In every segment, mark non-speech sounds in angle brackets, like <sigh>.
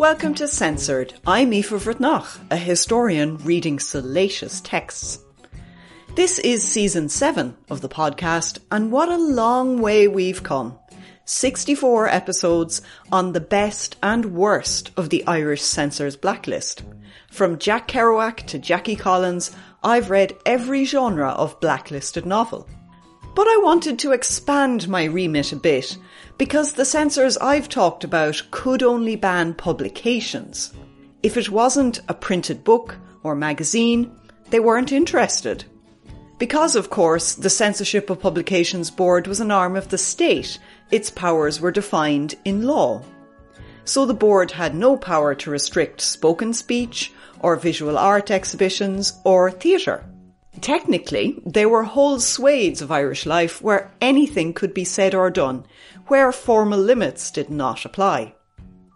Welcome to Censored. I'm Aoife Bhreathnach, a historian reading salacious texts. This is season 7 of the podcast, and what a long way we've come. 64 episodes on the best and worst of the Irish censors blacklist. From Jack Kerouac to Jackie Collins, I've read every genre of blacklisted novel. But I wanted to expand my remit a bit because the censors I've talked about could only ban publications. If it wasn't a printed book or magazine, they weren't interested. Because, of course, the Censorship of Publications Board was an arm of the state, its powers were defined in law. So the board had no power to restrict spoken speech or visual art exhibitions or theatre. Technically, there were whole swathes of Irish life where anything could be said or done, where formal limits did not apply.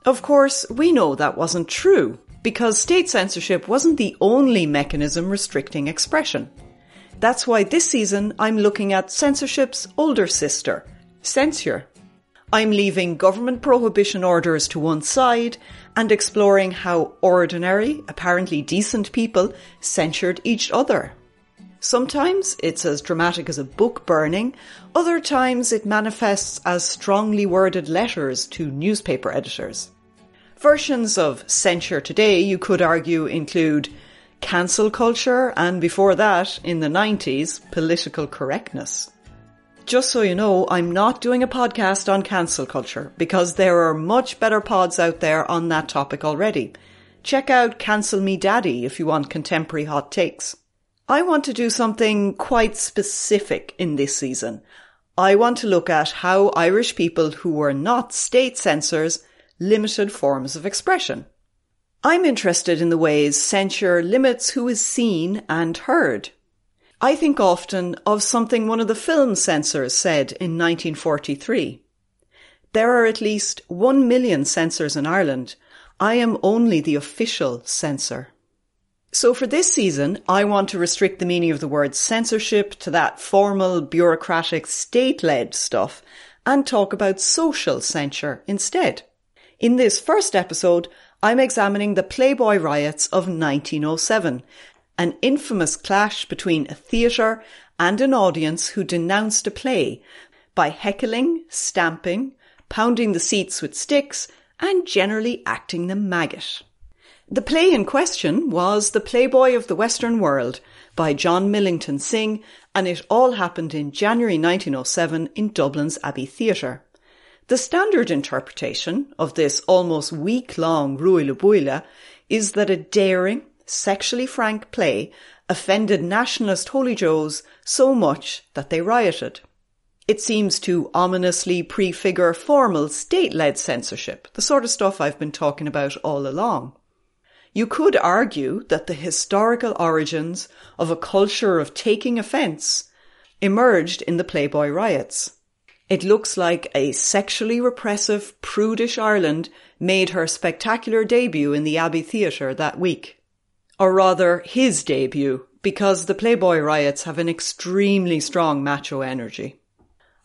Of course, we know that wasn't true, because state censorship wasn't the only mechanism restricting expression. That's why this season I'm looking at censorship's older sister, censure. I'm leaving government prohibition orders to one side and exploring how ordinary, apparently decent people censured each other. Sometimes it's as dramatic as a book burning, other times it manifests as strongly worded letters to newspaper editors. Versions of censure today, you could argue, include cancel culture and before that, in the 90s, political correctness. Just so you know, I'm not doing a podcast on cancel culture because there are much better pods out there on that topic already. Check out Cancel Me Daddy if you want contemporary hot takes. I want to do something quite specific in this season. I want to look at how Irish people who were not state censors limited forms of expression. I'm interested in the ways censure limits who is seen and heard. I think often of something one of the film censors said in 1943. There are at least one million censors in Ireland. I am only the official censor. So for this season, I want to restrict the meaning of the word censorship to that formal, bureaucratic, state-led stuff and talk about social censure instead. In this first episode, I'm examining the Playboy riots of 1907, an infamous clash between a theatre and an audience who denounced a play by heckling, stamping, pounding the seats with sticks, and generally acting the maggot. The play in question was The Playboy of the Western World by John Millington Synge, and it all happened in January 1907 in Dublin's Abbey Theatre. The standard interpretation of this almost week-long Ruaille Buaille is that a daring, sexually frank play offended nationalist holy joes so much that they rioted. It seems to ominously prefigure formal state-led censorship, the sort of stuff I've been talking about all along. You could argue that the historical origins of a culture of taking offence emerged in the Playboy riots. It looks like a sexually repressive, prudish Ireland made her spectacular debut in the Abbey Theatre that week. Or rather, his debut, because the Playboy riots have an extremely strong macho energy.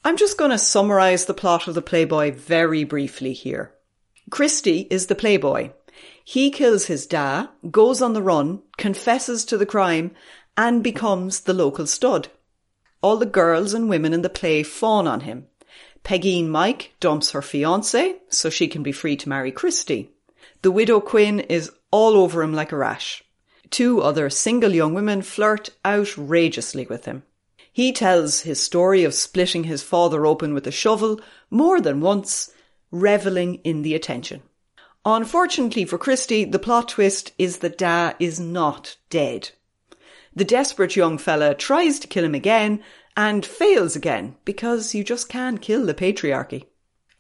I'm just going to summarise the plot of the Playboy very briefly here. Christy is the Playboy, he kills his da, goes on the run, confesses to the crime, and becomes the local stud. All the girls and women in the play fawn on him. Pegeen Mike dumps her fiance so she can be free to marry Christy. The widow Quinn is all over him like a rash. Two other single young women flirt outrageously with him. He tells his story of splitting his father open with a shovel more than once, reveling in the attention. Unfortunately for Christy, the plot twist is that Da is not dead. The desperate young fella tries to kill him again and fails again because you just can't kill the patriarchy.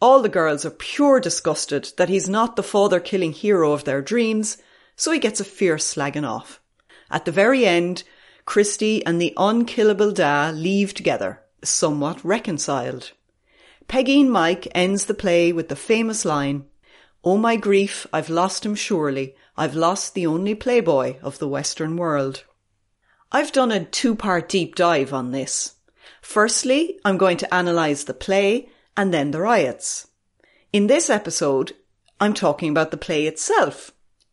All the girls are pure disgusted that he's not the father killing hero of their dreams, so he gets a fierce slagging off. At the very end, Christy and the unkillable Da leave together, somewhat reconciled. Pegeen Mike ends the play with the famous line, Oh my grief, I've lost him surely, I've lost the only playboy of the Western world. I've done a two-part deep dive on this. Firstly, I'm going to analyse the play and then the riots. In this episode, I'm talking about the play itself,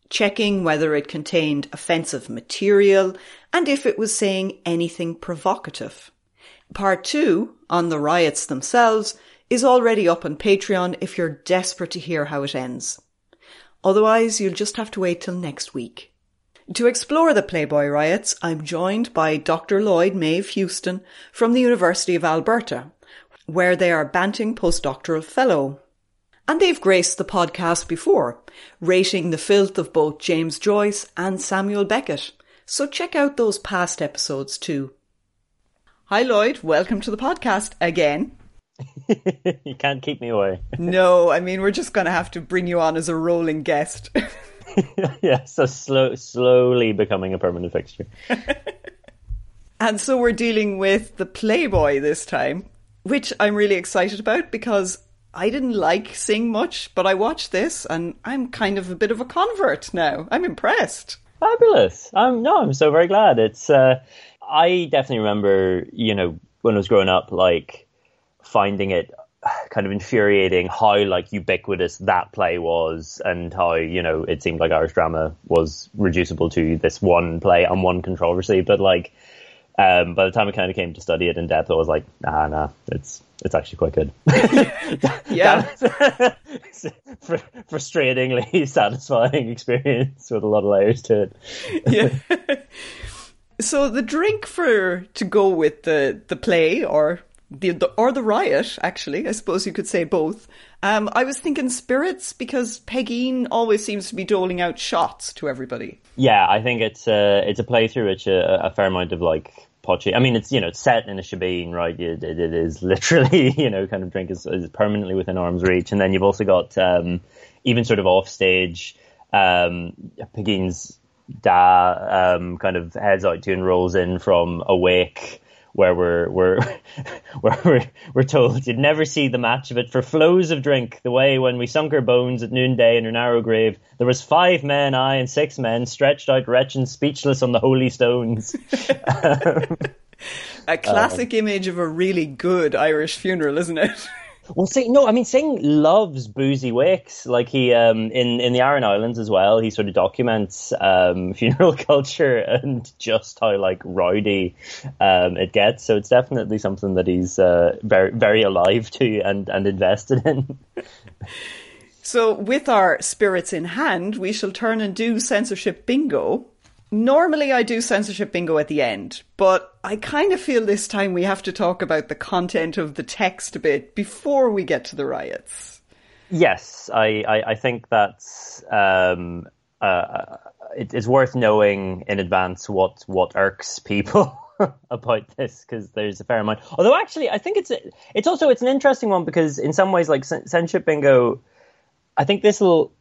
checking whether it contained offensive material and if it was saying anything provocative. Part two, on the riots themselves, is already up on Patreon if you're desperate to hear how it ends. Otherwise, you'll just have to wait till next week. To explore the Playboy riots, I'm joined by Dr. Lloyd Maeve Houston from the University of Alberta, where they are Banting Postdoctoral Fellow. And they've graced the podcast before, rating the filth of both James Joyce and Samuel Beckett. So check out those past episodes too. Hi Lloyd, welcome to the podcast again. <laughs> you can't keep me away. <laughs> no, I mean we're just going to have to bring you on as a rolling guest. <laughs> yeah, so slow, slowly becoming a permanent fixture. and so we're dealing with the Playboy this time, which I'm really excited about because I didn't like Synge much, but I watched this and I'm kind of a bit of a convert now. I'm impressed. Fabulous. I'm no, I'm so very glad. It's uh, I definitely remember, you know, when I was growing up, like finding it kind of infuriating how like ubiquitous that play was and how you know it seemed like Irish drama was reducible to this one play and one controversy but like um, by the time I kind of came to study it in depth I was like ah nah it's it's actually quite good. <laughs> Yeah. <laughs> Fr- frustratingly <laughs> satisfying experience with a lot of layers to it. Yeah. So the drink for to go with the the play or the, the, or the riot, actually. I suppose you could say both. Um, I was thinking spirits because Pegeen always seems to be doling out shots to everybody. Yeah, I think it's a it's a play through which a, a fair amount of like potchy. I mean, it's you know it's set in a shebeen, right? It, it, it is literally <laughs> you know kind of drink is, is, permanently within arm's reach, and then you've also got um, even sort of off stage. Um, Pegeen's da um, kind of heads out to and rolls in from a wake where we're we're <laughs> where we're, we're told you'd never see the match of it for flows of drink. The way when we sunk our bones at noonday in her narrow grave, there was five men, I and six men, stretched out wretched speechless on the holy stones. <laughs> a <laughs> classic um, image of a really good Irish funeral, isn't it? Well, Synge, no, I mean, Synge loves boozy wakes. Like he, um, in in the Aran Islands as well, he sort of documents um, <laughs> funeral culture and just how like rowdy um, it gets. So it's definitely something that he's uh, very very alive to and and invested in. <laughs> so, with our spirits in hand, we shall turn and do censorship bingo. Normally, I do censorship bingo at the end, but I kind of feel this time we have to talk about the content of the text a bit before we get to the riots. Yes, I, I, I think that's um, uh, it, it's worth knowing in advance what what irks people. <laughs> about this because there's a fair amount. Although actually, I think it's it's also it's an interesting one because in some ways, like censorship bingo, I think this will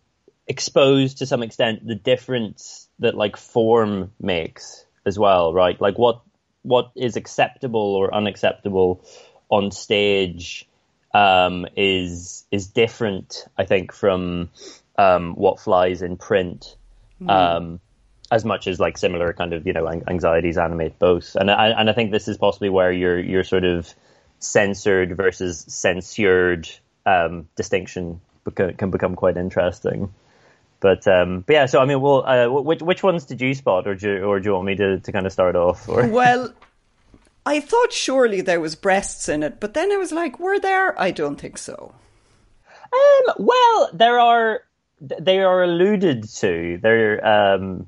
expose to some extent the difference that like form makes as well, right? Like what what is acceptable or unacceptable on stage um, is is different, I think, from um, what flies in print. Mm. Um, as much as like similar kind of you know anxieties animate both, and I, and I think this is possibly where your your sort of censored versus censured um, distinction beca- can become quite interesting. But um, but yeah, so I mean, well, uh, which which ones did you spot, or do you, or do you want me to, to kind of start off? Or? <laughs> Well, I thought surely there was breasts in it, but then I was like, were there? I don't think so. Um, well, there are they are alluded to. There, um,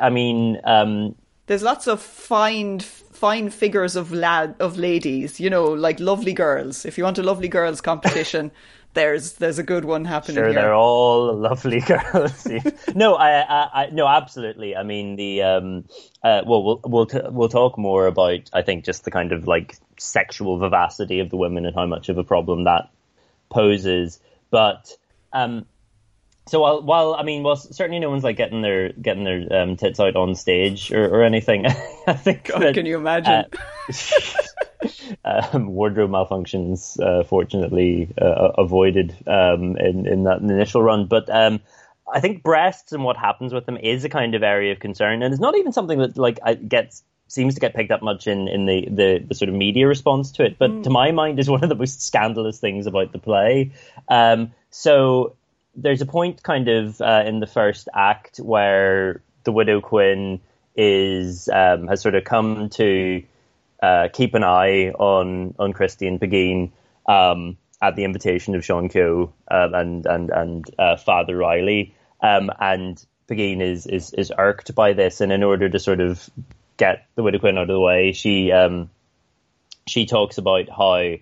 I mean, um, there's lots of fine fine figures of lad of ladies, you know, like lovely girls. If you want a lovely girls competition, <laughs> there's there's a good one happening. Sure, here. they're all lovely <laughs> girls. no, I, I, I, no, absolutely. I mean, the um, uh, well, we'll we'll t- we'll talk more about. I think just the kind of like sexual vivacity of the women and how much of a problem that poses. But um, so while while I mean, well, certainly no one's like getting their getting their um, tits out on stage or, or anything. <laughs> I think. God, that, can you imagine? Uh, <laughs> <laughs> um, wardrobe malfunctions, uh, fortunately, uh, avoided um, in in that initial run, but. Um, I think breasts and what happens with them is a kind of area of concern, and it's not even something that like gets seems to get picked up much in, in the, the, the sort of media response to it, but mm. to my mind is one of the most scandalous things about the play. Um, so there's a point kind of uh, in the first act where the widow Quinn is um, has sort of come to uh, keep an eye on on Christy and Pegeen um, at the invitation of Sean Keogh uh, and and and uh, Father Reilly, um, and Pegeen is, is is irked by this, and in order to sort of get the widow Quinn out of the way, she um, she talks about how,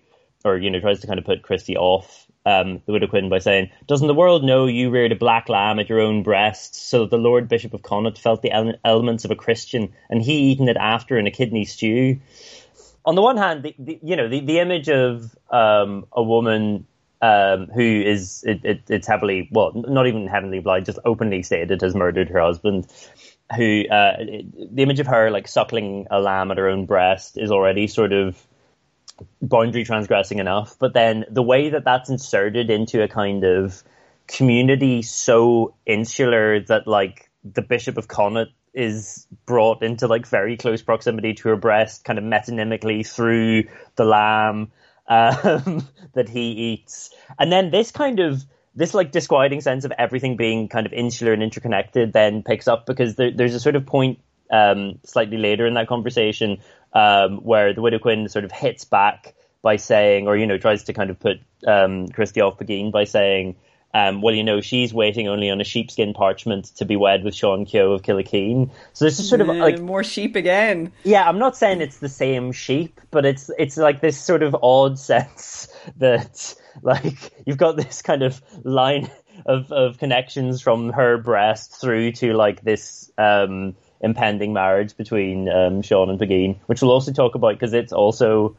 or you know, tries to kind of put Christie off um, the widow Quinn by saying, "Doesn't the world know you reared a black lamb at your own breast, so that the Lord Bishop of Connaught felt the ele- elements of a Christian, and he eaten it after in a kidney stew?" On the one hand, the, the, you know the, the image of um, a woman um, who is it, it, it's heavily well, not even heavenly blind, just openly stated has murdered her husband. Who uh, the image of her like suckling a lamb at her own breast is already sort of boundary transgressing enough. But then the way that that's inserted into a kind of community so insular that like the Bishop of Connaught is brought into like very close proximity to her breast, kind of metonymically through the lamb <laughs> um, that he eats, and then this kind of this like disquieting sense of everything being kind of insular and interconnected then picks up because there, there's a sort of point um, slightly later in that conversation um, where the widow Quinn sort of hits back by saying, or you know, tries to kind of put um, Christy off Pegeen by saying, um, well, you know, she's waiting only on a sheepskin parchment to be wed with Sean Keogh of Killakeen. So there's just sort of like more sheep again. Yeah, I'm not saying it's the same sheep, but it's it's like this sort of odd <laughs> sense that like you've got this kind of line of of connections from her breast through to like this um impending marriage between um, Sean and Pegeen, which we'll also talk about because it's also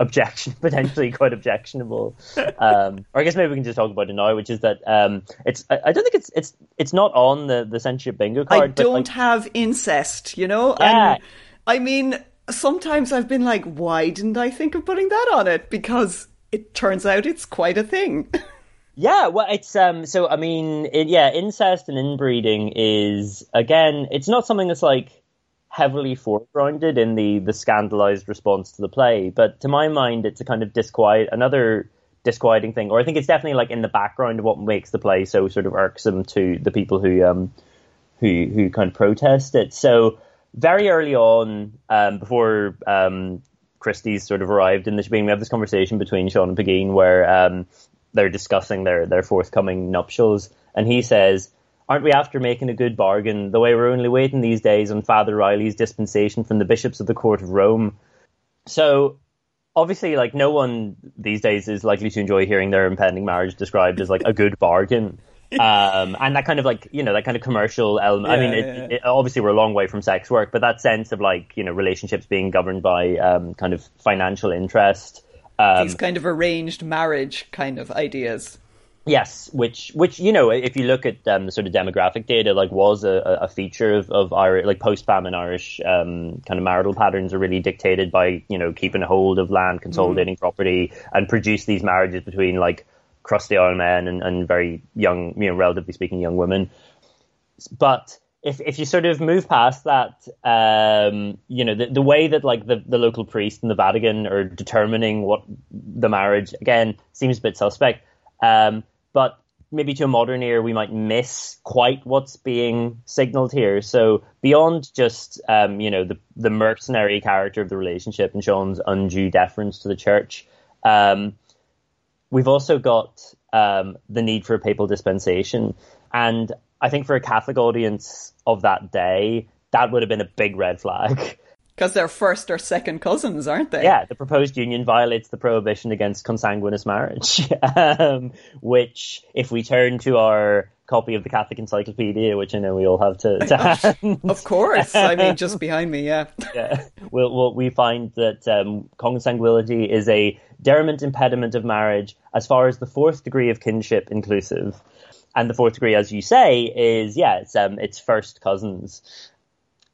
objection <laughs> potentially quite objectionable. Um, or I guess maybe we can just talk about it now, which is that um, it's I, I, don't think it's it's it's not on the the censorship bingo card. I don't like, have incest, you know. Yeah. And, I mean, sometimes I've been like, why didn't I think of putting that on it? Because it turns out it's quite a thing. <laughs> Yeah, well, it's um. So I mean, it, yeah, incest and inbreeding is again, it's not something that's like heavily foregrounded in the the scandalized response to the play, but to my mind, it's a kind of disquiet, another disquieting thing, or I think it's definitely like in the background of what makes the play so sort of irksome to the people who um who who kind of protest it. So very early on, um, before um Christie's sort of arrived in the shebeen, we have this conversation between Sean and Pegeen where um, they're discussing their their forthcoming nuptials, and he says, "Aren't we after making a good bargain? The way we're only waiting these days on Father Reilly's dispensation from the bishops of the court of Rome." So obviously, like no one these days is likely to enjoy hearing their impending marriage described as like a good bargain. <laughs> um, and that kind of like you know that kind of commercial element. Yeah, I mean, it, yeah. it, obviously we're a long way from sex work, but that sense of like you know relationships being governed by um, kind of financial interest um, These kind of arranged marriage kind of ideas. Yes, which which you know, if you look at um, the sort of demographic data, like was a, a feature of, of Irish, like post famine Irish um, kind of marital patterns are really dictated by you know keeping a hold of land, consolidating mm. property, and produce these marriages between like crusty old men and, and very young, you know, relatively speaking, young women. But if if you sort of move past that, um, you know, the, the way that like the, the local priest and the Vatican are determining what the marriage again seems a bit suspect. Um, but maybe to a modern ear, we might miss quite what's being signaled here. So beyond just, um, you know, the, the mercenary character of the relationship and Sean's undue deference to the church, um, we've also got um, the need for a papal dispensation. And I think for a Catholic audience of that day, that would have been a big red flag. <laughs> Because they're first or second cousins, aren't they? Yeah, the proposed union violates the prohibition against consanguineous marriage, <laughs> um, which, if we turn to our copy of the Catholic Encyclopedia, which I know we all have to, <laughs> to hand. of course. I mean, just behind me, yeah. yeah. We'll, we'll, we find that um, consanguinity is a diriment impediment of marriage as far as the fourth degree of kinship inclusive. And the fourth degree, as you say, is, yeah, it's, um, it's first cousins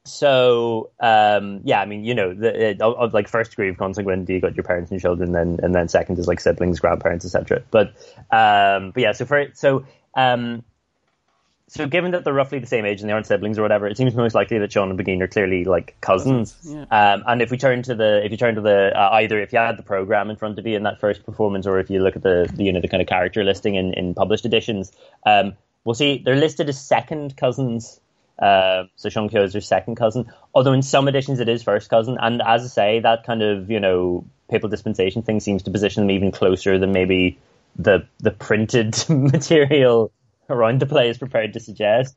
so um, yeah, I mean, you know, the, it, of, like first degree of consanguinity, you got your parents and children, then and then second is like siblings, grandparents, etc. But um, but yeah, so for so um, so given that they're roughly the same age and they aren't siblings or whatever, it seems most likely that Sean and Pegeen are clearly like cousins. Yeah. Um, and if we turn to the if you turn to the uh, either if you had the program in front of you in that first performance, or if you look at the, the you know the kind of character listing in, in published editions, um, we'll see they're listed as second cousins uh, so Sean Keogh is her second cousin, although in some editions it is first cousin. And as I say, that kind of you know papal dispensation thing seems to position them even closer than maybe the the printed <laughs> material around the play is prepared to suggest.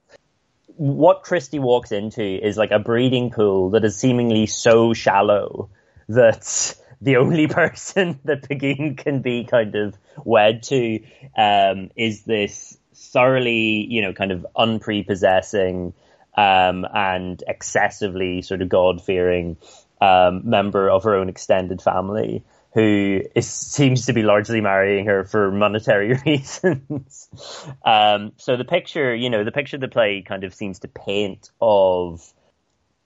What Christie walks into is like a breeding pool that is seemingly so shallow that <laughs> the only <laughs> person that Pegeen can be kind of wed to um, is this thoroughly, you know, kind of unprepossessing, um, and excessively sort of God fearing um, member of her own extended family who is, seems to be largely marrying her for monetary <laughs> reasons. um, so the picture, you know, the picture the play kind of seems to paint of,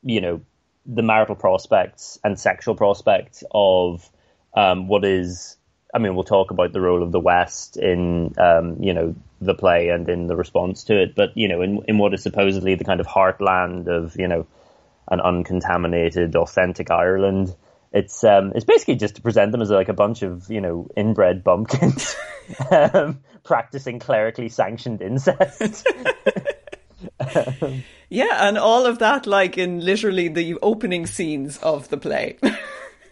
you know, the marital prospects and sexual prospects of um, what is I mean, we'll talk about the role of the West in, um, you know, the play and in the response to it, but you know, in in what is supposedly the kind of heartland of, you know, an uncontaminated, authentic Ireland, it's um, it's basically just to present them as like a bunch of you know inbred bumpkins <laughs> um, practicing clerically sanctioned incest. <laughs> yeah, and all of that, like in literally the opening scenes of the play. <laughs>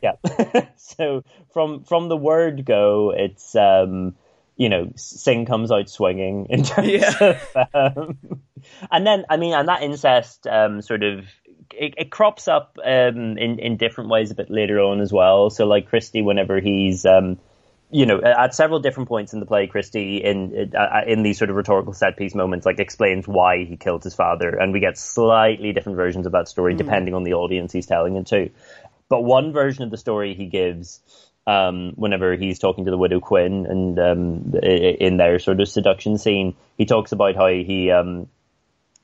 Yeah. so from from the word go, it's um, you know, Synge comes out swinging in terms yeah. of, um, and then I mean, and that incest um, sort of it, it crops up um, in in different ways a bit later on as well. So like Christie, whenever he's um, you know, at several different points in the play, Christie, in uh, in these sort of rhetorical set piece moments, like explains why he killed his father, and we get slightly different versions of that story mm. depending on the audience he's telling it to. But one version of the story he gives um, whenever he's talking to the widow Quinn and um, in their sort of seduction scene, he talks about how he um,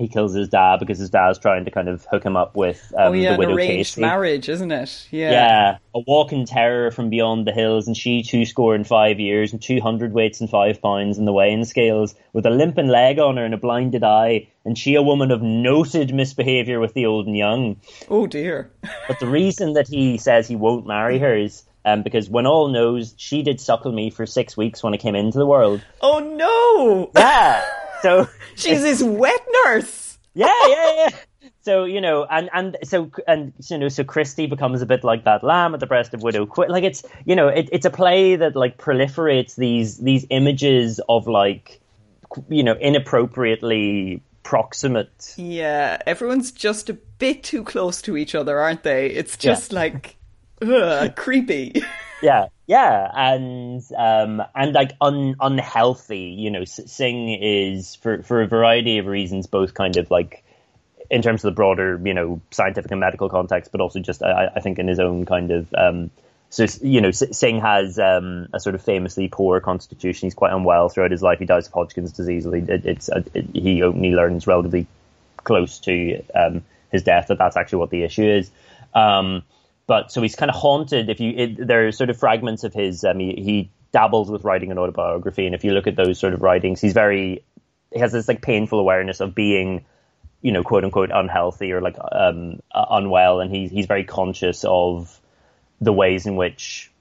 he kills his dad because his dad's trying to kind of hook him up with um, oh, yeah, the widow arranged Casey. marriage, isn't it? Yeah, yeah, a walk in terror from beyond the hills, and she two score in five years and two hundred weights and five pounds in the weighing scales, with a limping leg on her and a blinded eye, and she a woman of noted misbehaviour with the old and young. Oh dear! <laughs> but the reason that he says he won't marry her is um, because when all knows she did suckle me for six weeks when I came into the world. Oh no! Yeah. <laughs> So <laughs> she's his wet nurse. Yeah, yeah, yeah. So you know, and and so and you know, so Christie becomes a bit like that lamb at the breast of widow Quinn. Like it's you know, it, it's a play that like proliferates these these images of like you know inappropriately proximate. Yeah, everyone's just a bit too close to each other, aren't they? It's just yeah. like ugh, creepy. <laughs> yeah, yeah, and um, and like un, unhealthy. You know, Synge is for for a variety of reasons, both kind of like in terms of the broader, you know, scientific and medical context, but also just I, I think in his own kind of. Um, so you know, Synge has um, a sort of famously poor constitution. He's quite unwell throughout his life. He dies of Hodgkin's disease. It, it's it, he only learns relatively close to um, his death that that's actually what the issue is. Um, but so he's kind of haunted. If you, it, there are sort of fragments of his. Um, he, he dabbles with writing an autobiography, and if you look at those sort of writings, he's very he has this like painful awareness of being, you know, quote unquote unhealthy or like um, uh, unwell, and he's he's very conscious of the ways in which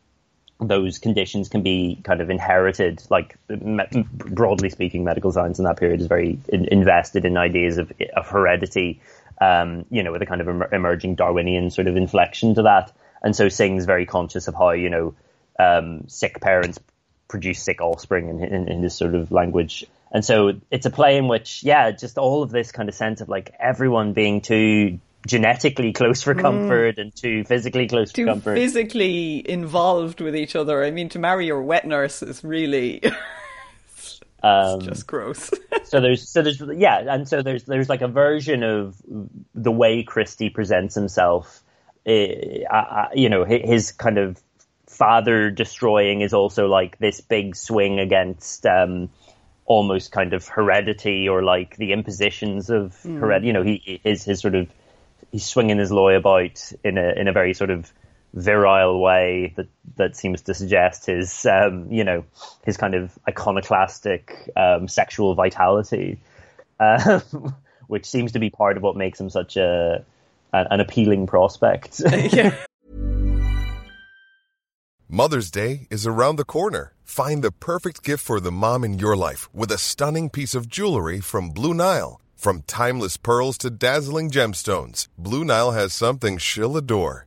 those conditions can be kind of inherited. Like me- broadly speaking, medical science in that period is very in- invested in ideas of, of heredity. Um, you know, with a kind of em- emerging Darwinian sort of inflection to that. And so Synge's very conscious of how you know um, sick parents produce sick offspring in, in, in this sort of language. And so it's a play in which, yeah, just all of this kind of sense of like everyone being too genetically close for comfort mm. and too physically close too for comfort. physically involved with each other. I mean, to marry your wet nurse is really <laughs> um, just gross. <laughs> so there's, so there's, yeah, and so there's, there's like a version of the way Christie presents himself. Uh, you know, his kind of father destroying is also like this big swing against. Um, almost kind of heredity or like the impositions of mm. heredity. You know, he his his sort of he's swinging his loy about in a in a very sort of virile way that that seems to suggest his um, you know his kind of iconoclastic um, sexual vitality, uh, <laughs> which seems to be part of what makes him such a an appealing prospect. <laughs> Mother's Day is around the corner. Find the perfect gift for the mom in your life with a stunning piece of jewelry from Blue Nile. From timeless pearls to dazzling gemstones, Blue Nile has something she'll adore.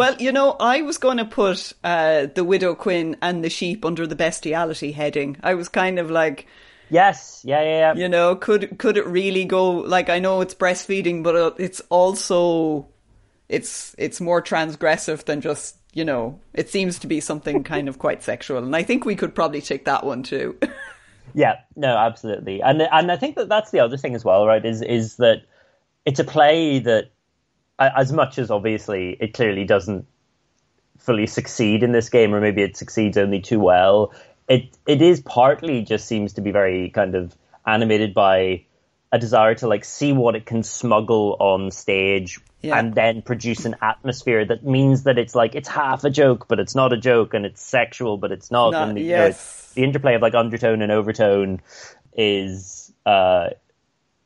Well, you know, I was going to put uh, the Widow Quinn and the sheep under the bestiality heading. I was kind of like, Yes, yeah, yeah, yeah. You know, could could it really go like I know it's breastfeeding, but uh, it's also it's it's more transgressive than just you know. It seems to be something <laughs> kind of quite sexual, and I think we could probably take that one too. <laughs> yeah, no, absolutely, and and I think that that's the other thing as well, right? Is is that it's a play that as much as obviously it clearly doesn't fully succeed in this game, or maybe it succeeds only too well. It it is partly just seems to be very kind of animated by a desire to like see what it can smuggle on stage yeah. and then produce an atmosphere that means that it's like it's half a joke but it's not a joke and it's sexual but it's not, not and yes. you know, the interplay of like undertone and overtone is uh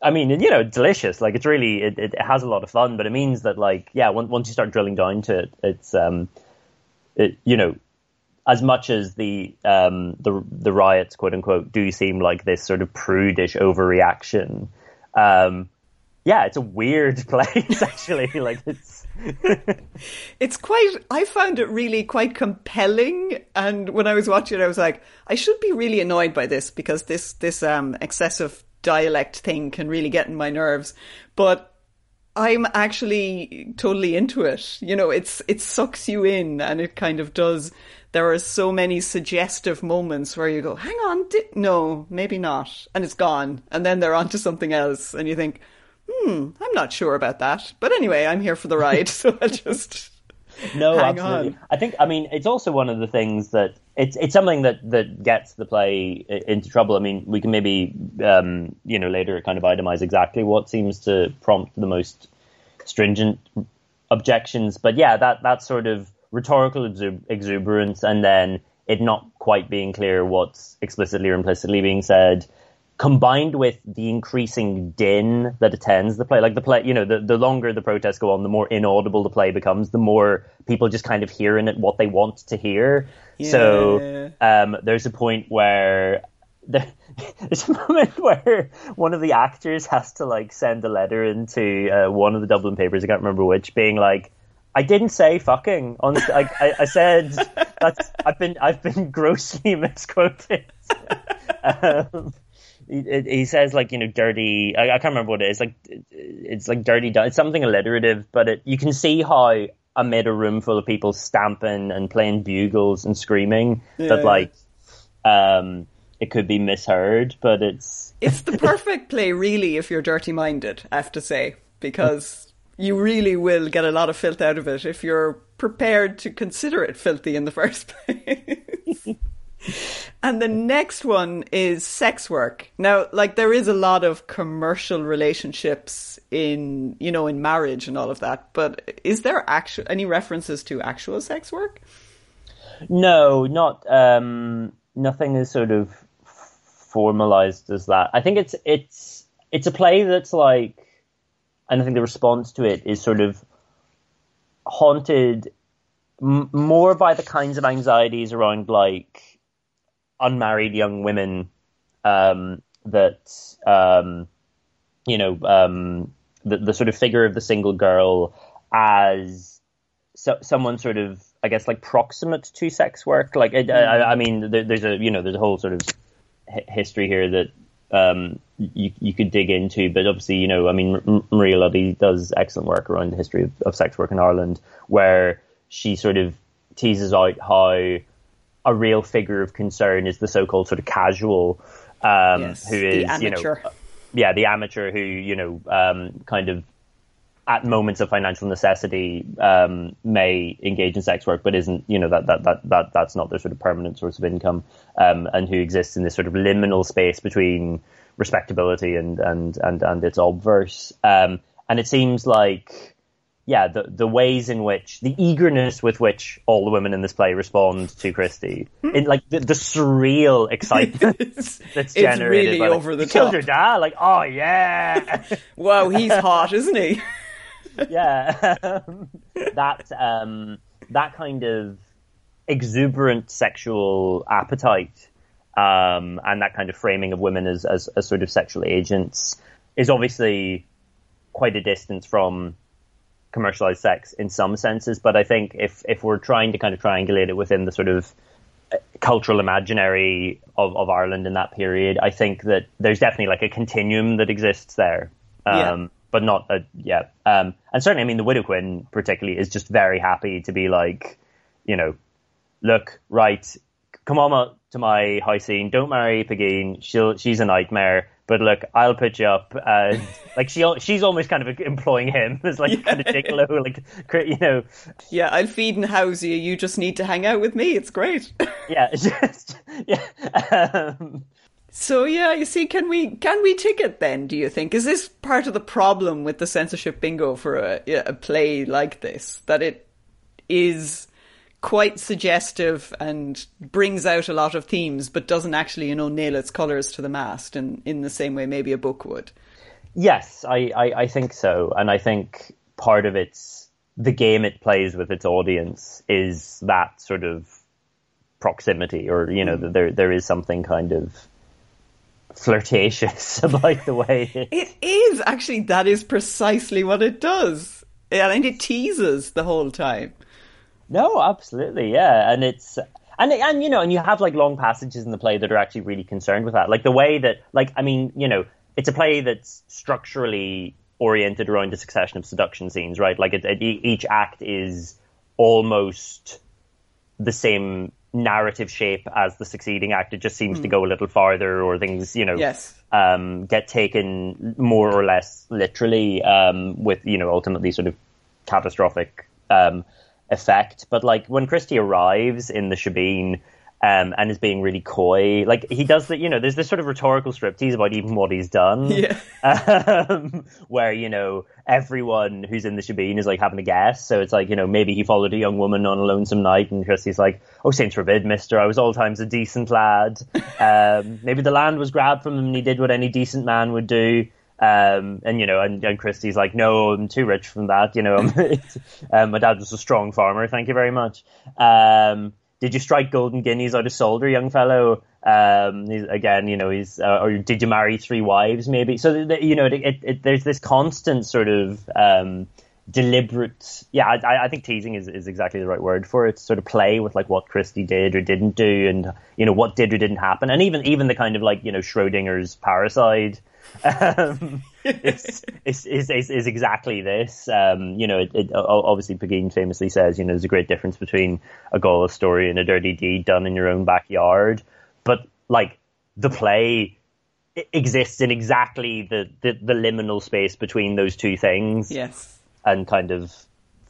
I mean, you know, delicious. Like it's really, it, it has a lot of fun, but it means that like, yeah, once, once you start drilling down to it, it's, um, it, you know, as much as the, um, the, the riots, quote unquote, do seem like this sort of prudish overreaction. Um, yeah, it's a weird <laughs> place actually. like it's, <laughs> it's quite i found it really quite compelling and when i was watching it i was like i should be really annoyed by this because this this um excessive dialect thing can really get in my nerves. But I'm actually totally into it. You know, it's it sucks you in and it kind of does there are so many suggestive moments where you go, hang on, di- no, maybe not. And it's gone. And then they're on to something else. And you think, hmm, I'm not sure about that. But anyway, I'm here for the ride. <laughs> so I'll just <laughs> no, Hang absolutely. On. I think. I mean, it's also one of the things that it's it's something that that gets the play into trouble. I mean, we can maybe um, you know later kind of itemize exactly what seems to prompt the most stringent objections. But yeah, that that sort of rhetorical exuberance, and then it not quite being clear what's explicitly or implicitly being said. Combined with the increasing din that attends the play, like the play, you know, the, the longer the protests go on, the more inaudible the play becomes, the more people just kind of hear in it what they want to hear. Yeah. So um, there's a point where <laughs> there, there's a moment where one of the actors has to like send a letter into uh, one of the Dublin papers, I can't remember which, being like, I didn't say fucking. On like I, I said that's I've been I've been <laughs> grossly misquoted. <laughs> um, he, he says like you know dirty. I, I can't remember what it is. Like it's like dirty. It's something alliterative, but it, you can see how amid a room full of people stamping and playing bugles and screaming Yeah. that like um it could be misheard. But it's It's the perfect play, really, if you're dirty minded, I have to say, because you really will get a lot of filth out of it if you're prepared to consider it filthy in the first <laughs> place. And the next one is sex work. Now, like, there is a lot of commercial relationships in, you know, in marriage and all of that, but is there actual any references to actual sex work? No, not um, nothing is sort of formalized as that. I think it's it's it's a play that's like, and I think the response to it is sort of haunted m- more by the kinds of anxieties around like unmarried young women um, that um, you know um, the the sort of figure of the single girl as so, someone sort of I guess like proximate to sex work. Like I, I, I mean, there, there's a you know there's a whole sort of hi- history here that um, you you could dig into, but obviously you know I mean M- Maria Luddy does excellent work around the history of, of sex work in Ireland, where she sort of teases out how a real figure of concern is the so-called sort of casual, um, Yes, who is you know yeah, the amateur who you know um, kind of at moments of financial necessity um, may engage in sex work, but isn't you know that that that, that that's not their sort of permanent source of income, um, and who exists in this sort of liminal space between respectability and and and and its obverse. Um, and it seems like yeah, the the ways in which the eagerness with which all the women in this play respond to Christie, in like the, the surreal <laughs> excitement It's, that's it's generated really by, like, over the "You killed top. your dad, like oh yeah. <laughs> Wow, he's hot, isn't he? <laughs> yeah, that um, that kind of exuberant sexual appetite um, and that kind of framing of women as, as as sort of sexual agents is obviously quite a distance from commercialized sex in some senses. But I think if if we're trying to kind of triangulate it within the sort of uh, cultural imaginary of, of Ireland in that period, I think that there's definitely like a continuum that exists there. Um, Yeah. But not a, yeah. Um, and certainly, I mean, the Widow Quinn particularly is just very happy to be like, you know, look, right, come on up to my high scene. Don't marry Pegeen. She'll, she's a nightmare. But look, I'll put you up. And <laughs> like she, she's almost kind of <laughs> employing him as like kind of gigolo, like you know, Yeah, I'll feed and house you. You just need to hang out with me. It's great. <laughs> yeah, just yeah. Um, so yeah, you see, can we can we tick it then? Do you think is this part of the problem with the censorship bingo for a, a play like this that it is quite suggestive and brings out a lot of themes, but doesn't actually you know nail its colours to the mast in in the same way maybe a book would. Yes, I, I, I think so. And I think part of its the game it plays with its audience is that sort of proximity or, you know, that there there is something kind of flirtatious <laughs> about the way it, <laughs> It is actually that is precisely what it does, and it teases the whole time. No, absolutely, yeah, and it's and and you know, and you have like long passages in the play that are actually really concerned with that, like the way that, like, I mean, you know, it's a play that's structurally oriented around a succession of seduction scenes, right? Like, it, it, each act is almost the same narrative shape as the succeeding act. It just seems to go a little farther, or things, you know, Yes. um, get taken more or less literally, um, with you know ultimately sort of catastrophic um, effect. But like when Christie arrives in the Shebeen, um, and is being really coy. Like he does that, you know. There's this sort of rhetorical striptease about even what he's done, <laughs> Yeah. um, where you know everyone who's in the shebeen is like having a guess. So it's like you know maybe he followed a young woman on a lonesome night, and Christie's like, "Oh, saints forbid, Mister, I was all times a decent lad." <laughs> um, maybe the land was grabbed from him, and he did what any decent man would do. Um, and you know, and, and Christie's like, no, I'm too rich from that. You know, <laughs> <laughs> um, my dad was a strong farmer. Thank you very much. Um, did you strike golden guineas out of solder, young fellow? Um, again, you know, he's uh, or did you marry three wives, maybe? So the, you know, it, it, it, there's this constant sort of um, deliberate. Yeah, I, I think teasing is, is exactly the right word for it. Sort of play with like what Christie did or didn't do, and you know what did or didn't happen, and even even the kind of like you know Schrodinger's parricide. Um, is, is, is, is exactly this. Um, you know, it, it, obviously Pegeen famously says, you know, there's a great difference between a gallous story and a dirty deed done in your own backyard. But like the play exists in exactly the, the, the liminal space between those two things. Yes. And kind of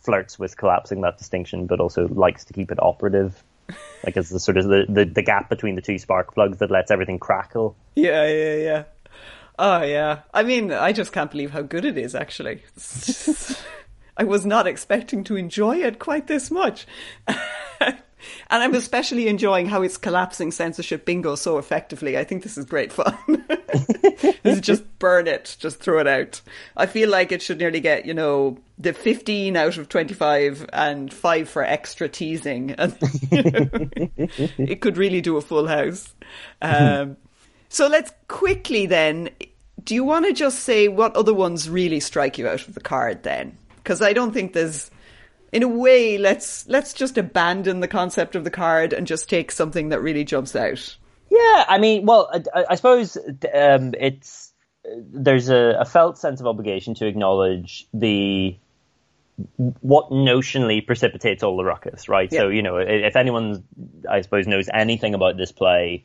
flirts with collapsing that distinction, but also likes to keep it operative. <laughs> like as the sort of the, the, the gap between the two spark plugs that lets everything crackle. Yeah, yeah, yeah. Oh yeah. I mean, I just can't believe how good it is actually. <laughs> I was not expecting to enjoy it quite this much. <laughs> and I'm especially enjoying how it's collapsing censorship bingo so effectively. I think this is great fun. <laughs> this is just burn it, just throw it out. I feel like it should nearly get, you know, the 15 out of 25 and 5 for extra teasing. It could really do a full house. Um, so let's quickly then. Do you want to just say what other ones really strike you out of the card then? Because I don't think there's, in a way, let's let's just abandon the concept of the card and just take something that really jumps out. Yeah, I mean, well, I, I suppose um, it's there's a, a felt sense of obligation to acknowledge the what notionally precipitates all the ruckus, right? Yeah. So you know, if anyone, I suppose, knows anything about this play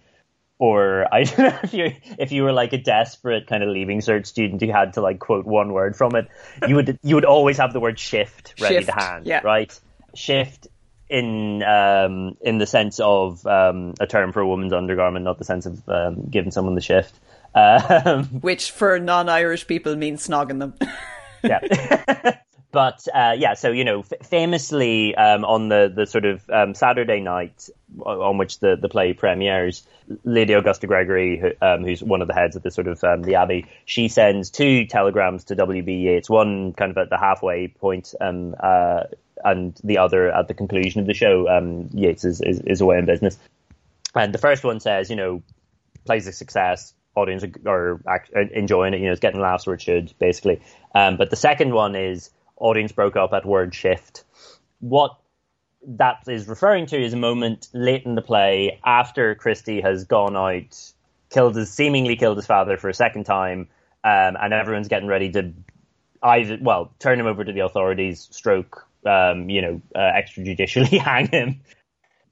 or <laughs> I don't know if you if you were like a desperate kind of leaving cert student who had to like quote one word from it, you would you would always have the word shift ready Shift, to hand, yeah. right? Shift in um, in the sense of um, a term for a woman's undergarment, not the sense of um, giving someone the shift. Um, <laughs> Which for non-Irish people means snogging them. <laughs> yeah. but uh, yeah, so you know, f- famously um, on the the sort of um, Saturday night on which the, the play premieres, Lady Augusta Gregory, who, um, who's one of the heads of the sort of um, the Abbey, she sends two telegrams to W.B. Yeats, one kind of at the halfway point, um, uh, and the other at the conclusion of the show. Um, Yeats is, is, is away in business, and the first one says, you know, plays a success. Audience are, are enjoying it. You know, it's getting laughs where it should, basically. Um, but the second one is audience broke up at word shift. What that is referring to is a moment late in the play after Christie has gone out, killed his seemingly killed his father for a second time, um, and everyone's getting ready to either well turn him over to the authorities, stroke, um, you know, uh, extrajudicially <laughs> hang him.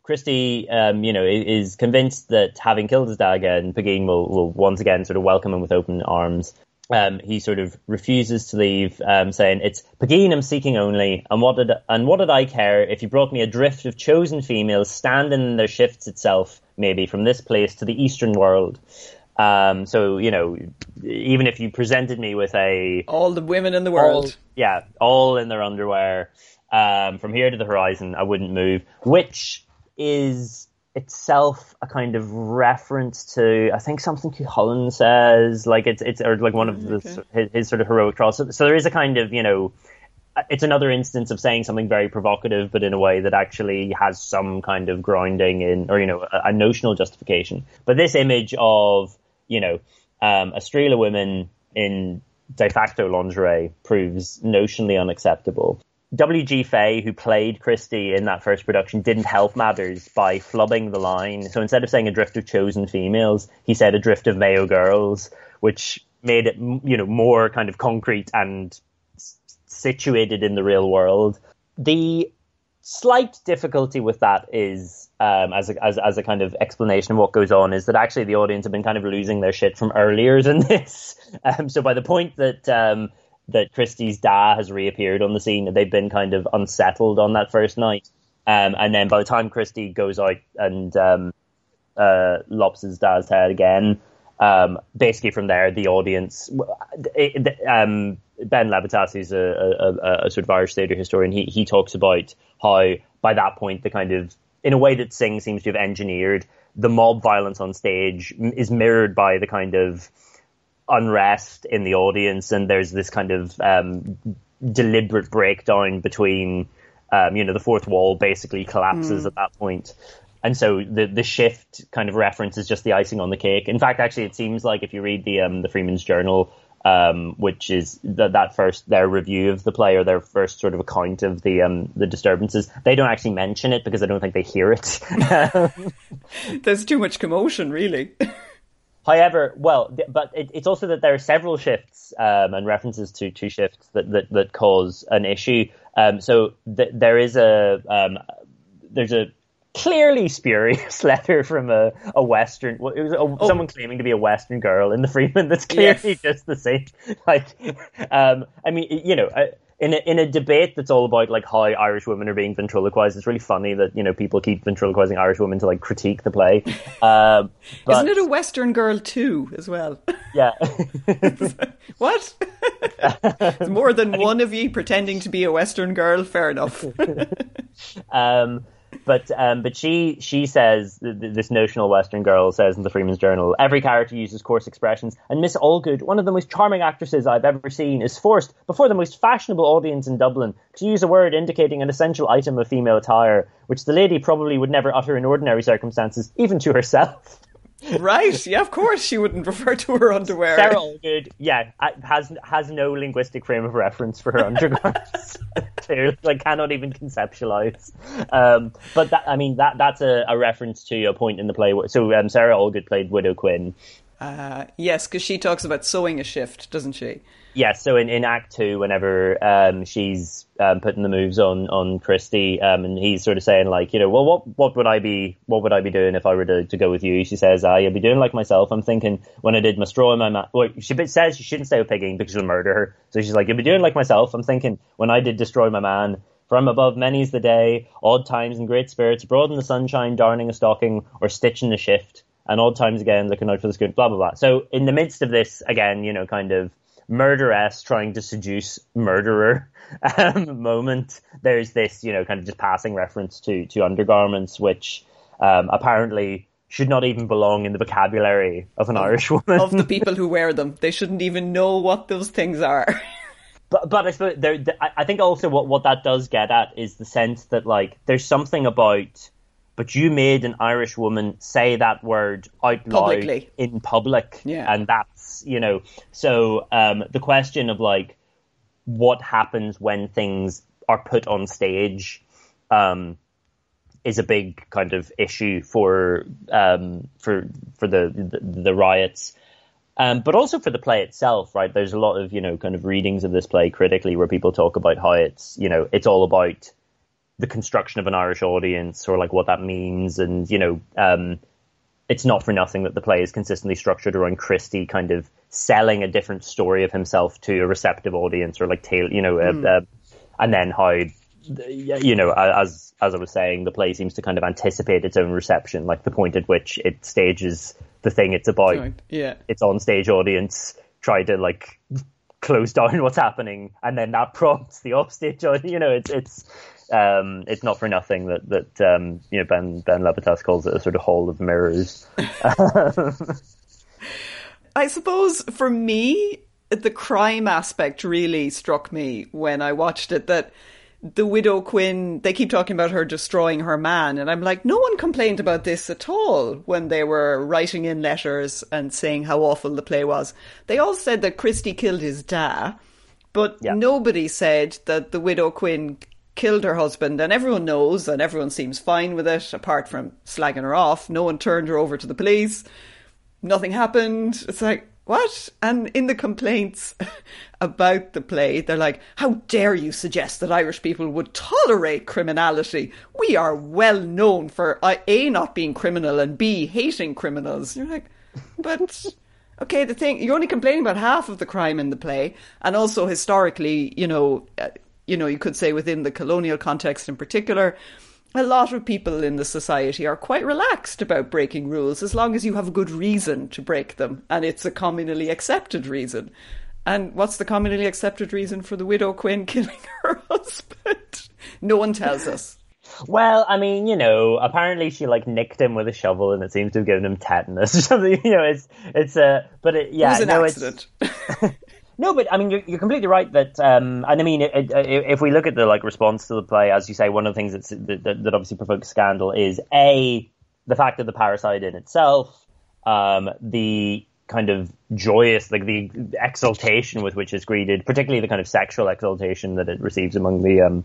Christie, um, you know, is convinced that having killed his dad again, Pegeen will, will once again sort of welcome him with open arms. Um, he sort of refuses to leave, um, saying, "It's Pegeen I'm seeking only, and what did and what did I care if you brought me a drift of chosen females standing in their shifts itself, maybe from this place to the eastern world." Um, so you know, even if you presented me with a All the women in the world. all, yeah, all in their underwear, um, from here to the horizon, I wouldn't move. Which is itself a kind of reference to, I think something Cuchulainn says, like it's it's or like one of the his, his sort of heroic trials. So, so there is a kind of you know. It's another instance of saying something very provocative, but in a way that actually has some kind of grounding in, or you know, a, a notional justification. But this image of, you know, um, a streel of women in de facto lingerie proves notionally unacceptable. W.G. Fay, who played Christie in that first production, didn't help matters by flubbing the line. So instead of saying a drift of chosen females, he said a drift of Mayo girls, which made it, you know, more kind of concrete and situated in the real world. The slight difficulty with that is, um, as, a, as, as a kind of explanation of what goes on, is that actually the audience have been kind of losing their shit from earlier than <laughs> this. Um, so by the point that um, that Christie's da has reappeared on the scene, they've been kind of unsettled on that first night. Um, and then by the time Christie goes out and um, uh, lops his dad's head again, um, basically from there the audience, it, um, Ben Levitas, who's a, a, a, sort of Irish theatre historian, he he talks about how by that point the kind of in a way that Synge seems to have engineered the mob violence on stage is mirrored by the kind of unrest in the audience, and there's this kind of um, deliberate breakdown between, um, you know, the fourth wall basically collapses mm. at that point. And so the the shift kind of reference is just the icing on the cake. In fact, actually, it seems like if you read the um, the Freeman's Journal, um, which is that first their review of the play or their first sort of account of the um, the disturbances. They don't actually mention it because I don't think they hear it. <laughs> There's too much commotion, really. <laughs> However, well, but it, it's also that there are several shifts um, and references to two shifts that, that, that cause an issue. Um, so th- there is a um, there's a clearly spurious <laughs> letter from a, a Western, it was a, oh. someone claiming to be a Western girl in the Freeman that's clearly yes. just the same. <laughs> Like, um, I mean, you know, in a, in a debate that's all about like how Irish women are being ventriloquized, it's really funny that you know people keep ventriloquizing Irish women to like critique the play. <laughs> Um, but, Isn't it a Western girl too, as well? Yeah. <laughs> <laughs> what? it's more than one of you pretending to be a Western girl. Fair enough. um, but um, but she she says this notional Western girl says in the Freeman's Journal every character uses coarse expressions, and Miss Allgood, one of the most charming actresses I've ever seen, is forced before the most fashionable audience in Dublin to use a word indicating an essential item of female attire, which the lady probably would never utter in ordinary circumstances, even to herself right? Yeah, of course she wouldn't refer to her underwear. Sarah Allgood, yeah, has has no linguistic frame of reference for her undergarments. <laughs> like cannot even conceptualize. Um, but that, I mean, that that's a, a, reference to a point in the play. So um, Sarah Allgood played Widow Quinn. Uh, yes, because she talks about sewing a shift, doesn't she? Yes. So in, in Act Two, whenever um, she's um, putting the moves on on Christy, um, and he's sort of saying like, you know, well, what what would I be what would I be doing if I were to, to go with you? She says, ah, you'll be doing like myself. I'm thinking when I did my straw in my mouth. Well, she says she shouldn't stay with Pegeen because she'll murder her. So she's like, you'll be doing like myself. I'm thinking when I did destroy my man. From above, many's the day, odd times and great spirits, abroad in the sunshine, darning a stocking or stitching a shift, and odd times again, looking out for the scoot, blah blah blah. So in the midst of this, again, you know, kind of murderess trying to seduce murderer <laughs> um, moment. There's this, you know, kind of just passing reference to to undergarments, which um, apparently should not even belong in the vocabulary of an Irish woman. Of the people <laughs> who wear them, they shouldn't even know what those things are. <laughs> but but I suppose there, I think also what what that does get at is the sense that like there's something about. But you made an Irish woman say that word out loud Publicly. in public, yeah. and that you know, so um, the question of like what happens when things are put on stage um, is a big kind of issue for um, for for the the, the riots. Um, but also for the play itself, right? There's a lot of you know kind of readings of this play critically where people talk about how it's you know it's all about the construction of an Irish audience or like what that means, and you know um, it's not for nothing that the play is consistently structured around Christie kind of selling a different story of himself to a receptive audience or like tail, you know, mm. uh, uh, and then how, you know, as as I was saying, the play seems to kind of anticipate its own reception, like the point at which it stages the thing it's about. Right. Yeah, its on stage audience try to like close down <laughs> what's happening, and then that <laughs> prompts the offstage. You know, it's it's um, it's not for nothing that that um, you know Ben Ben Levitas calls it a sort of hall of mirrors. <laughs> I suppose for me, the crime aspect really struck me when I watched it. That the widow Quinn, they keep talking about her destroying her man, and I'm like, no one complained about this at all when they were writing in letters and saying how awful the play was. They all said that Christie killed his dad, but yeah. nobody said that the widow Quinn killed her husband, and everyone knows, and everyone seems fine with it, apart from slagging her off. No one turned her over to the police. Nothing happened. It's like, what? And in the complaints <laughs> about the play, they're like, how dare you suggest that Irish people would tolerate criminality? We are well known for uh, A, not being criminal, and B, hating criminals. You're like, but. <laughs> Okay, the thing you're only complaining about half of the crime in the play, and also historically, you know, uh, you know, you could say within the colonial context in particular, a lot of people in the society are quite relaxed about breaking rules as long as you have a good reason to break them and it's a communally accepted reason. And what's the communally accepted reason for the widow Quinn <laughs> killing her husband? No one tells us. Well, I mean, you know, apparently she like nicked him with a shovel, and it seems to have given him tetanus or <laughs> something. You know, it's it's a, but it, yeah, it was an no, accident. <laughs> No, but I mean, you're, you're completely right that, um, and I mean, it, it, if we look at the like response to the play, as you say, one of the things that's, that, that obviously provokes scandal is a the fact of the parricide in itself, um, the kind of joyous, like the exultation with which it's greeted, particularly the kind of sexual exultation that it receives among the um,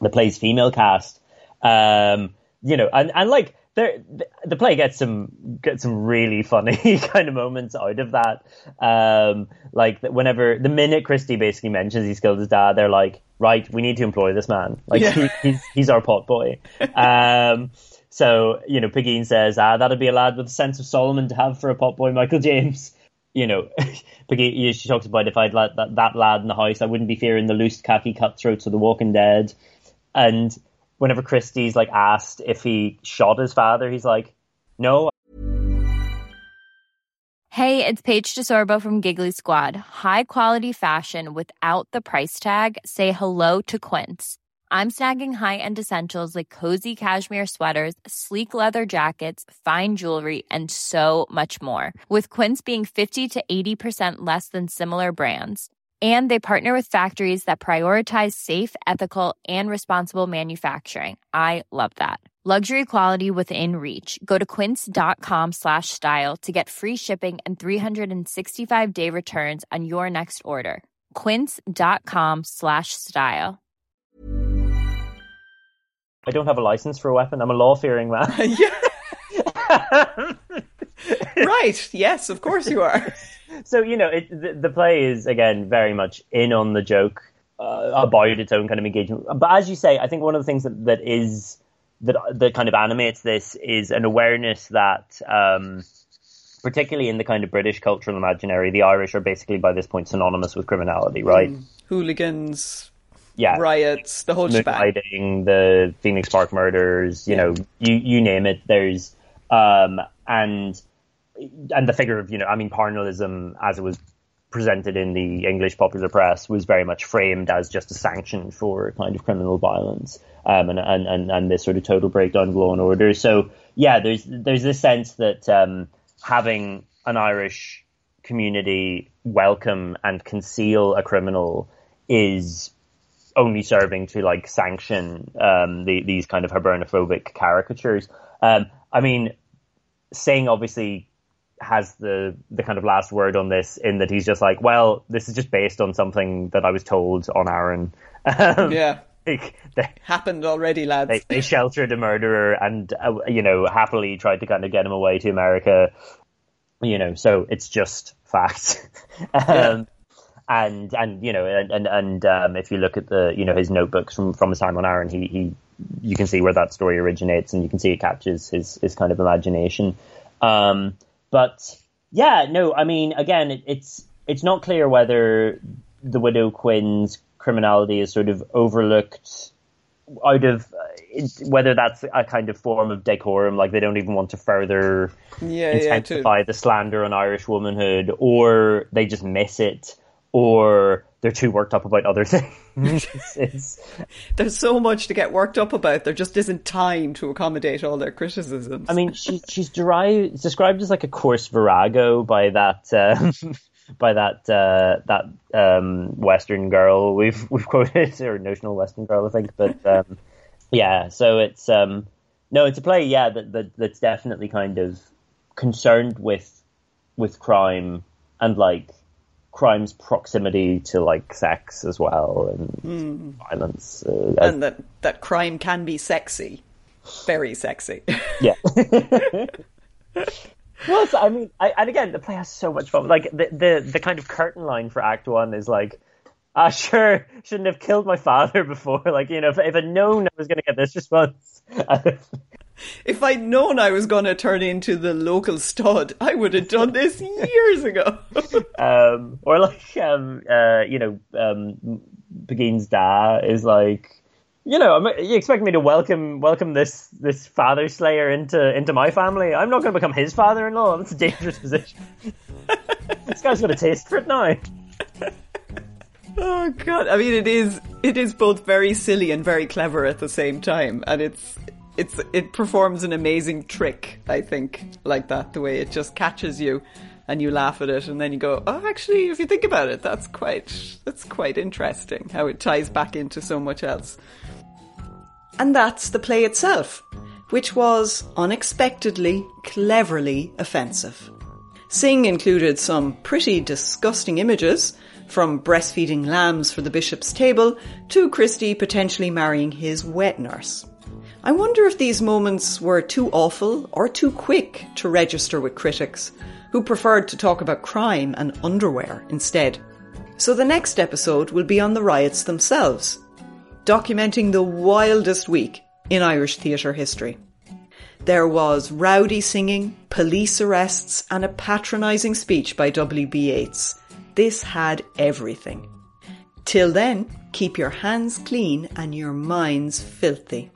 the play's female cast. Um, you know, and, and like there, the play gets some gets some really funny <laughs> kind of moments out of that. Um, like whenever the minute Christy basically mentions he's killed his dad, they're like, right, we need to employ this man. Like Yeah. he, he's he's our pot boy. <laughs> Um, so you know, Pegeen says, ah, that'd be a lad with a sense of Solomon to have for a pot boy, Michael James. <laughs> You know, Pegeen, she talks about if I'd let that, that lad in the house, I wouldn't be fearing the loose khaki cutthroats of the Walking Dead. And whenever Christie's like asked if he shot his father, he's like, no, Hey, it's Paige DeSorbo from Giggly Squad. High quality fashion without the price tag. Say hello to Quince. I'm snagging high-end essentials like cozy cashmere sweaters, sleek leather jackets, fine jewelry, and so much more. With Quince being 50 to 80% less than similar brands. And they partner with factories that prioritize safe, ethical, and responsible manufacturing. I love that. Luxury quality within reach. Go to quince.com slash style to get free shipping and 365 day returns on your next order. Quince.com slash style. I don't have a license for a weapon. I'm a law fearing man. yeah. <laughs> <laughs> <laughs> <laughs> right. Yes, of course you are. so you know, it, the, the play is again very much in on the joke uh, about its own kind of engagement. But as you say, I think one of the things that, that is that that kind of animates this is an awareness that. Um, Particularly in the kind of British cultural imaginary, the Irish are basically by this point synonymous with criminality, right? Hooligans, Yeah, riots, the whole. Moonlighting, the Phoenix Park murders, you know, you you name it. There's um and and the figure of you know, I mean, parnellism as it was presented in the English popular press was very much framed as just a sanction for kind of criminal violence um, and, and and and this sort of total breakdown of law and order. So yeah, there's there's this sense that um, having an Irish community welcome and conceal a criminal is only serving to like sanction um, the, these kind of hibernophobic caricatures. Um, I mean, Synge obviously has the the kind of last word on this in that he's just like, well, this is just based on something that I was told on Aran. Um, Yeah. <laughs> like, they, Happened already, lads. they, they sheltered a murderer and uh, you know happily tried to kind of get him away to America. You know, so it's just fact. <laughs> um, And and you know and and, and um, if you look at the you know his notebooks from from his time on Aran, he he you can see where that story originates, and you can see it captures his his kind of imagination. Um, but yeah, no, I mean, again, it, it's it's not clear whether the widow Quinn's criminality is sort of overlooked out of uh, it, whether that's a kind of form of decorum, like they don't even want to further Yeah, yeah, to- intensify the slander on Irish womanhood, or they just miss it, or they're too worked up about other <laughs> things. it's, it's, <laughs> There's so much to get worked up about. There just isn't time to accommodate all their criticisms. I mean, she, she's derived, described as like a coarse virago by that um, <laughs> by that uh, that um, Western girl we've we've quoted or notional Western girl, I think. But um, yeah, so it's um, no, it's a play, yeah, that, that that's definitely kind of concerned with with crime and like crime's proximity to like sex as well and violence. Uh, and that, that crime can be sexy. Very sexy. <laughs> Yeah. well, I mean, I, and again, the play has so much fun. Like the, the the kind of curtain line for Act One is like, I sure, shouldn't have killed my father <laughs> before. Like, you know, if, if I'd known I was going to get this just once. <laughs> if I'd known I was going to turn into the local stud, I would have done this <laughs> years ago. <laughs> um, or like, um, uh, you know, um, Pegeen's dad is like, you know, you expect me to welcome welcome this this father slayer into into my family? I'm not going to become his father-in-law. That's a dangerous <laughs> position. this guy's got a taste for it now. Oh god! I mean, it is it is both very silly and very clever at the same time, and it's it's it performs an amazing trick. I think like that, the way it just catches you, and you laugh at it, and then you go, "Oh, actually, if you think about it, that's quite that's quite interesting how it ties back into so much else." And that's the play itself, which was unexpectedly, cleverly offensive. Synge included some pretty disgusting images from breastfeeding lambs for the bishop's table to Christie potentially marrying his wet nurse. I wonder if these moments were too awful or too quick to register with critics, who preferred to talk about crime and underwear instead. So the next episode will be on the riots themselves, documenting the wildest week in Irish theatre history. There was rowdy singing, police arrests, and a patronising speech by W.B. Yeats, this had everything. Till then, keep your hands clean and your minds filthy.